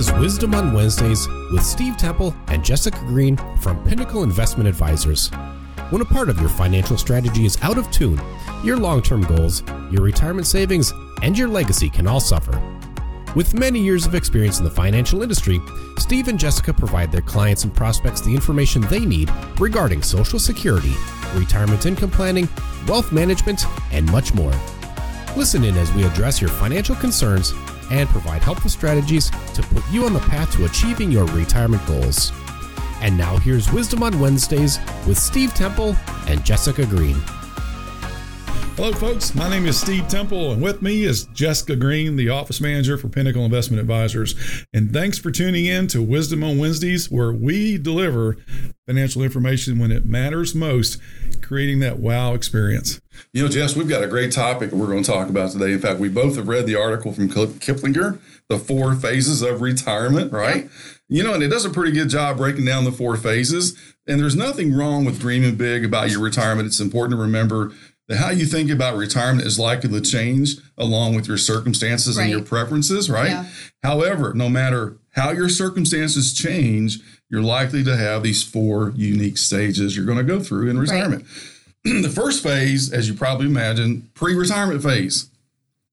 is Wisdom on Wednesdays with Steve Temple and Jessica Green from Pinnacle Investment Advisors. When a part of your financial strategy is out of tune, your long term goals, your retirement savings, and your legacy can all suffer. With many years of experience in the financial industry, Steve and Jessica provide their clients and prospects the information they need regarding Social Security, retirement income planning, wealth management, and much more. Listen in as we address your financial concerns and provide helpful strategies to put you on the path to achieving your retirement goals. And now here's Wisdom on Wednesdays with Steve Temple and Jessica Green. Hello, folks. My name is Steve Temple, and with me is Jessica Green, the office manager for Pinnacle Investment Advisors. And thanks for tuning in to Wisdom on Wednesdays, where we deliver financial information when it matters most, creating that wow experience. You know, Jess, we've got a great topic we're going to talk about today. In fact, we both have read the article from Kiplinger, The Four Phases of Retirement, right? You know, and it does a pretty good job breaking down the four phases. And there's nothing wrong with dreaming big about your retirement. It's important to remember that how you think about retirement is likely to change along with your circumstances right. and your preferences, right? Yeah. However, no matter how your circumstances change, you're likely to have these four unique stages you're going to go through in retirement. Right. the first phase, as you probably imagine, pre retirement phase.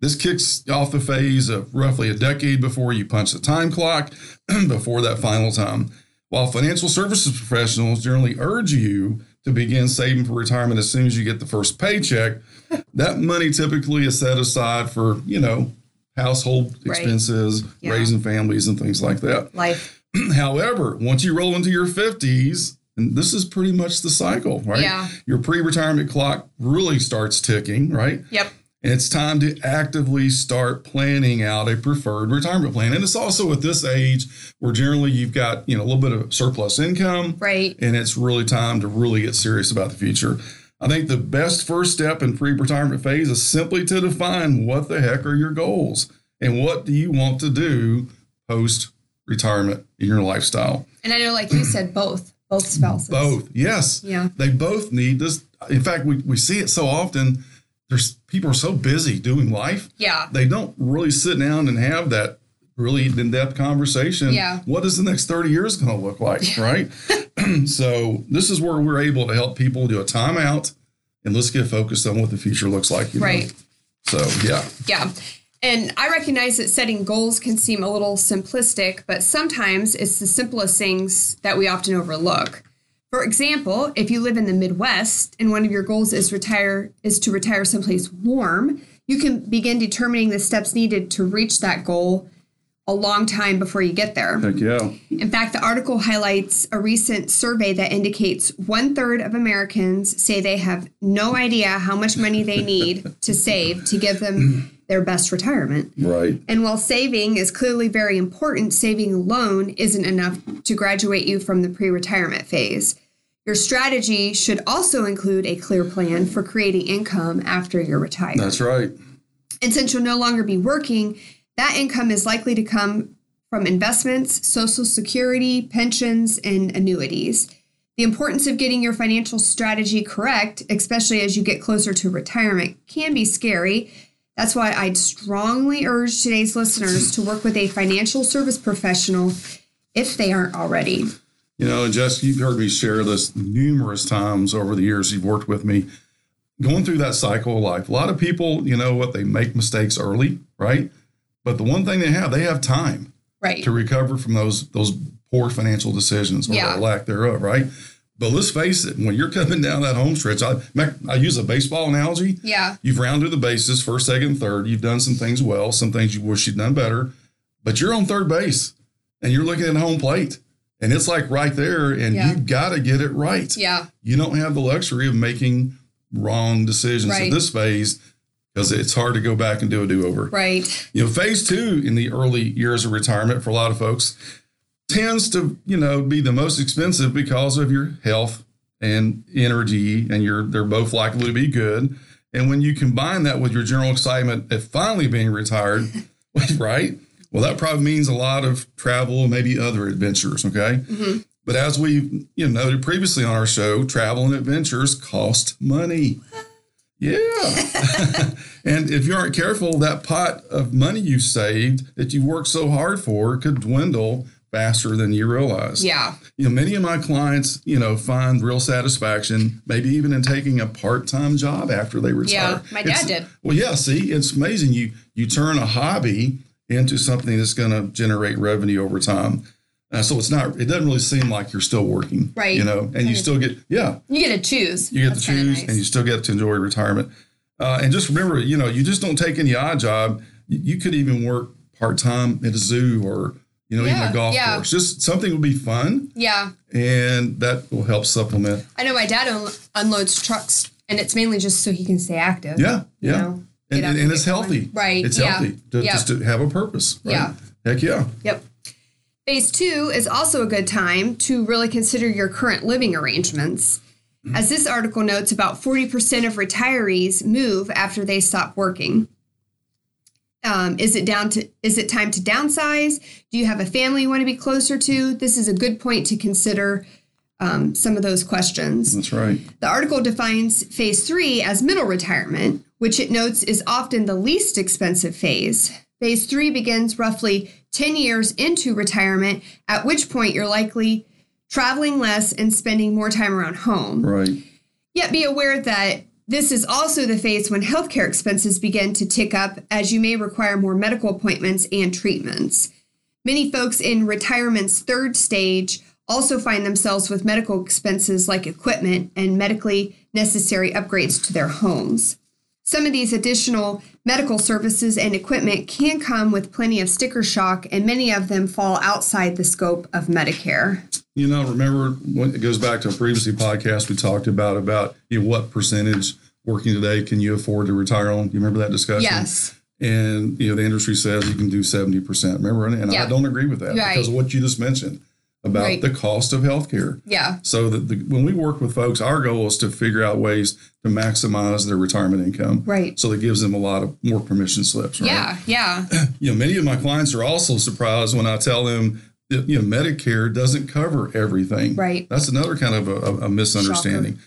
This kicks off the phase of roughly a decade before you punch the time clock, before that final time. While financial services professionals generally urge you to begin saving for retirement as soon as you get the first paycheck, that money typically is set aside for, you know, household right. expenses, yeah. raising families, and things like that. Life. However, once you roll into your 50s, and this is pretty much the cycle, right? Yeah. Your pre retirement clock really starts ticking, right? Yep. And it's time to actively start planning out a preferred retirement plan. And it's also at this age where generally you've got, you know, a little bit of surplus income. Right. And it's really time to really get serious about the future. I think the best first step in pre-retirement phase is simply to define what the heck are your goals and what do you want to do post retirement in your lifestyle. And I know, like you said, both both spouses. Both, yes. Yeah. They both need this. In fact, we, we see it so often there's people are so busy doing life. Yeah. They don't really sit down and have that really in-depth conversation. Yeah. What is the next 30 years going to look like, right? so this is where we're able to help people do a timeout and let's get focused on what the future looks like. right. Know? So yeah. Yeah. And I recognize that setting goals can seem a little simplistic, but sometimes it's the simplest things that we often overlook. For example, if you live in the Midwest and one of your goals is retire is to retire someplace warm, you can begin determining the steps needed to reach that goal a long time before you get there. Heck yeah. In fact, the article highlights a recent survey that indicates one third of Americans say they have no idea how much money they need to save to give them their best retirement. Right. And while saving is clearly very important, saving alone isn't enough to graduate you from the pre retirement phase. Your strategy should also include a clear plan for creating income after you're retired. That's right. And since you'll no longer be working, that income is likely to come from investments, social security, pensions, and annuities. The importance of getting your financial strategy correct, especially as you get closer to retirement, can be scary. That's why I'd strongly urge today's listeners to work with a financial service professional if they aren't already. You know, and Jess, you've heard me share this numerous times over the years you've worked with me. Going through that cycle of life, a lot of people, you know what, they make mistakes early, right? But the one thing they have, they have time right. to recover from those those poor financial decisions or yeah. lack thereof, right? But let's face it, when you're coming down that home stretch, I, I use a baseball analogy. Yeah. You've rounded the bases, first, second, third. You've done some things well, some things you wish you'd done better, but you're on third base and you're looking at home plate. And it's like right there, and yeah. you got to get it right. Yeah. You don't have the luxury of making wrong decisions right. in this phase because it's hard to go back and do a do over. Right. You know, phase two in the early years of retirement for a lot of folks tends to, you know, be the most expensive because of your health and energy, and you're they're both likely to be good. And when you combine that with your general excitement at finally being retired, right? Well, that probably means a lot of travel and maybe other adventures. Okay. Mm-hmm. But as we you know, noted previously on our show, travel and adventures cost money. Yeah. and if you aren't careful, that pot of money you saved that you worked so hard for could dwindle faster than you realize. Yeah. You know, many of my clients, you know, find real satisfaction, maybe even in taking a part-time job after they retire. Yeah, my dad It's- did. Well, yeah, see, it's amazing. You you turn a hobby into something that's going to generate revenue over time. Uh, so it's not. It doesn't really seem like you're still working, Right. You know, and you still get yeah, You get to choose. you get That's to choose, nice. and you still get to enjoy retirement. Uh, and just remember, you know, you just don't take any odd job. You, you could even work part time at a zoo or you know even a golf yeah. course. Just something will be fun, yeah. and that will help supplement. I know my dad un- unloads trucks, and it's mainly just so he can stay active. Yeah, yeah, know, and, and, and it's healthy. Right, It's yeah, healthy to, yeah. just to have a purpose. Right? Yeah. Heck yeah. Yep. Phase two is also a good time to really consider your current living arrangements. As this article notes, about 40% of retirees move after they stop working. Um, is it down to is it time to downsize? Do you have a family you want to be closer to? This is a good point to consider um, some of those questions. That's right. The article defines phase three as middle retirement, which it notes is often the least expensive phase. Phase three begins roughly 10 years into retirement, at which point you're likely traveling less and spending more time around home. Right. Yet be aware that this is also the phase when healthcare expenses begin to tick up as you may require more medical appointments and treatments. Many folks in retirement's third stage also find themselves with medical expenses like equipment and medically necessary upgrades to their homes. Some of these additional medical services and equipment can come with plenty of sticker shock, and many of them fall outside the scope of Medicare. You know, remember when it goes back to a previously podcast we talked about about you know, what percentage working today can you afford to retire on? You remember that discussion? Yes. And you know the industry says you can do seventy percent. Remember, and I Yeah. don't agree with that Right. because of what you just mentioned about Right. the cost of healthcare. Yeah. So that the, when we work with folks, our goal is to figure out ways to maximize their retirement income. Right. So that gives them a lot of more permission slips. Right? Yeah. Yeah. you know, many of my clients are also surprised when I tell them that, you know, Medicare doesn't cover everything. Right. That's another kind of a, a- misunderstanding.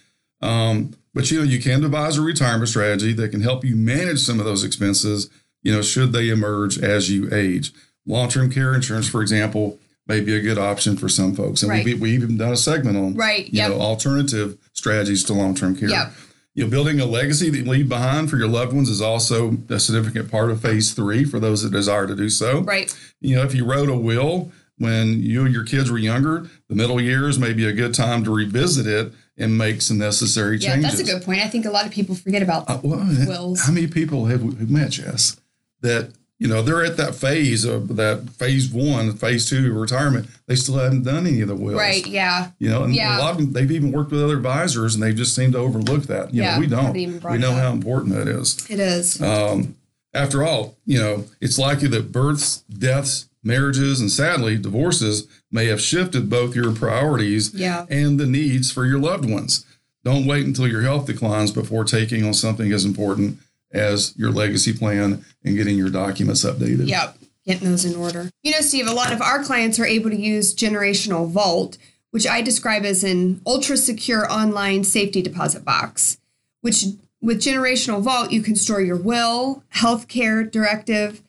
Um, but, you know, you can devise a retirement strategy that can help you manage some of those expenses, you know, should they emerge as you age. Long term care insurance, for example, may be a good option for some folks. And Right. we've, we've even done a segment on, Right, you yep. know, alternative strategies to long term care. Yep. You know, building a legacy that you leave behind for your loved ones is also a significant part of phase three for those that desire to do so. Right. You know, if you wrote a will when you and your kids were younger, the middle years may be a good time to revisit it and make some necessary Yeah, changes. that's a good point. I think a lot of people forget about Uh, well, Wills. How many people have we met, Jess, that you know they're at that phase of that phase one, phase two of retirement? They still haven't done any of the wills, right. Yeah. You know, and Yeah. a lot of them they've even worked with other advisors, and they just seem to overlook that. You Yeah, know, we don't. haven't even brought We know how important that is. It is. Um, after all, you know, it's likely that births, deaths, marriages, and sadly, divorces may have shifted both your priorities Yeah. and the needs for your loved ones. Don't wait until your health declines before taking on something as important as your legacy plan and getting your documents updated. Yep. Getting those in order. You know, Steve, a lot of our clients are able to use Generational Vault, which I describe as an ultra secure online safety deposit box, which with Generational Vault, you can store your will, healthcare directive,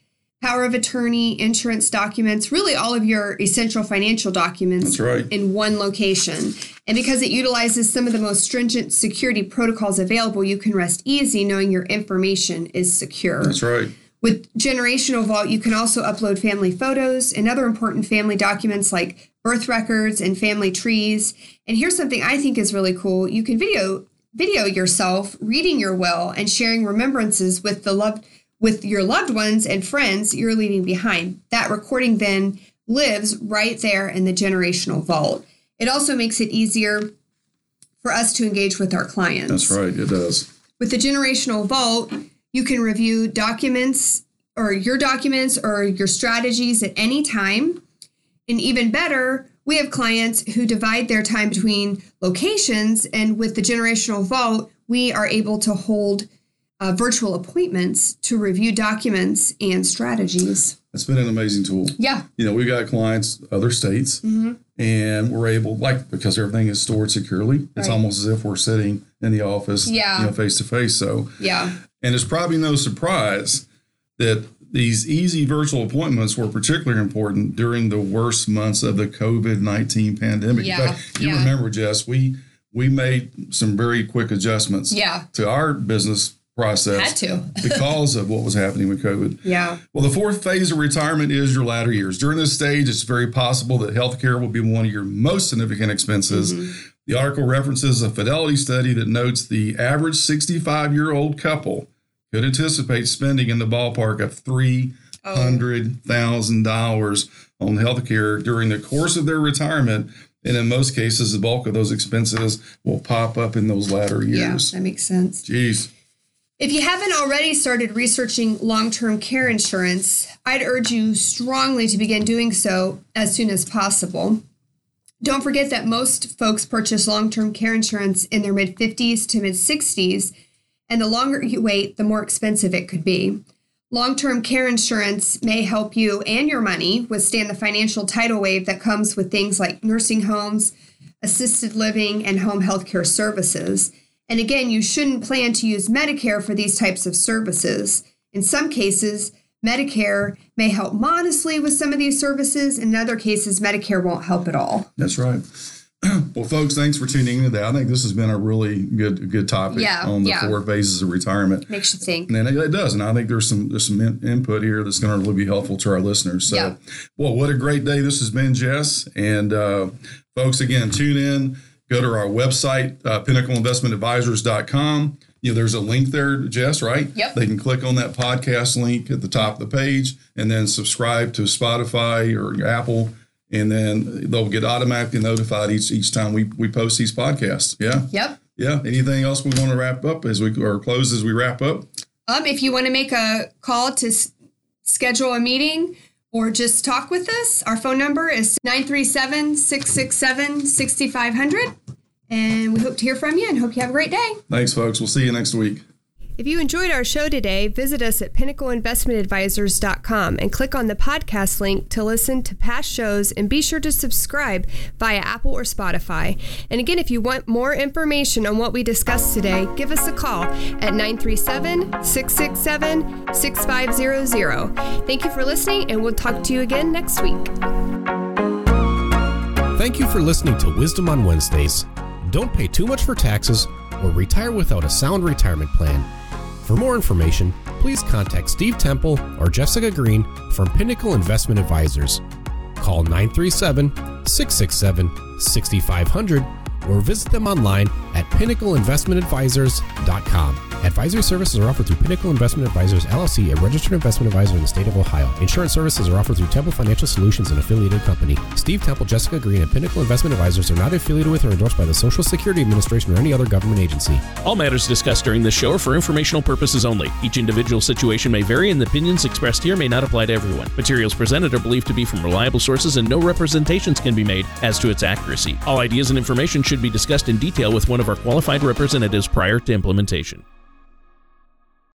power of attorney, insurance documents, really all of your essential financial documents right. in one location. And because it utilizes some of the most stringent security protocols available, you can rest easy knowing your information is secure. That's right. With Generational Vault, you can also upload family photos and other important family documents like birth records and family trees. And here's something I think is really cool. You can video video yourself reading your will and sharing remembrances with the loved with your loved ones and friends you're leaving behind. That recording then lives right there in the Generational Vault. It also makes it easier for us to engage with our clients. That's right. It does. With the generational vault, you can review documents or your documents or your strategies at any time. And even better, we have clients who divide their time between locations. And with the generational vault, we are able to hold uh, virtual appointments to review documents and strategies. It's been an amazing tool. Yeah. You know, we've got clients other states, Mm-hmm. and we're able, like, because everything is stored securely, it's Right. almost as if we're sitting in the office, Yeah. you know, face to face. So, Yeah. and it's probably no surprise that these easy virtual appointments were particularly important during the worst months of the COVID nineteen pandemic. In Yeah, fact, you yeah. remember, Jess, we we made some very quick adjustments Yeah. to our business process Had to. because of what was happening with COVID. Yeah. Well, the fourth phase of retirement is your latter years. During this stage, it's very possible that healthcare will be one of your most significant expenses. Mm-hmm. The article references a Fidelity study that notes the average 65 year old couple could anticipate spending in the ballpark of $300,000 on healthcare during the course of their retirement. And in most cases, the bulk of those expenses will pop up in those latter years. Yeah. That makes sense. Jeez. If you haven't already started researching long term care insurance, I'd urge you strongly to begin doing so as soon as possible. Don't forget that most folks purchase long term care insurance in their mid 50s to mid 60s, and the longer you wait, the more expensive it could be. Long term care insurance may help you and your money withstand the financial tidal wave that comes with things like nursing homes, assisted living, and home health care services. And again, you shouldn't plan to use Medicare for these types of services. In some cases, Medicare may help modestly with some of these services. In other cases, Medicare won't help at all. That's right. Well, folks, thanks for tuning into that. I think this has been a really good good topic Yeah, on the yeah. four phases of retirement. Makes you think. And it, it does, and I think there's some there's some in, input here that's going to really be helpful to our listeners. So, Yeah. well, what a great day this has been, Jess. And uh, folks, again, tune in. Go to our website, uh, pinnacleinvestmentadvisors.com. You know, there's a link there, Jess, right? Yep. They can click on that podcast link at the top of the page and then subscribe to Spotify or Apple, and then they'll get automatically notified each each time we, we post these podcasts. Yeah. Yep. Yeah. Anything else we want to wrap up as we or close as we wrap up? Um, if you want to make a call to s- schedule a meeting or just talk with us, our phone number is 937 667 6500. And we hope to hear from you and hope you have a great day. Thanks, folks. We'll see you next week. If you enjoyed our show today, visit us at pinnacleinvestmentadvisors.com and click on the podcast link to listen to past shows and be sure to subscribe via Apple or Spotify. And again, if you want more information on what we discussed today, give us a call at 937 667 6500. Thank you for listening, and we'll talk to you again next week. Thank you for listening to Wisdom on Wednesdays. Don't pay too much for taxes or retire without a sound retirement plan. For more information, please contact Steve Temple or Jessica Green from Pinnacle Investment Advisors. Call 937 667 6500 or visit them online at pinnacleinvestmentadvisors.com. Advisory services are offered through Pinnacle Investment Advisors LLC, a registered investment advisor in the state of Ohio. Insurance services are offered through Temple Financial Solutions, an affiliated company. Steve Temple, Jessica Green, and Pinnacle Investment Advisors are not affiliated with or endorsed by the Social Security Administration or any other government agency. All matters discussed during this show are for informational purposes only. Each individual situation may vary, and the opinions expressed here may not apply to everyone. Materials presented are believed to be from reliable sources, and no representations can be made as to its accuracy. All ideas and information should be discussed in detail with one of our qualified representatives prior to implementation.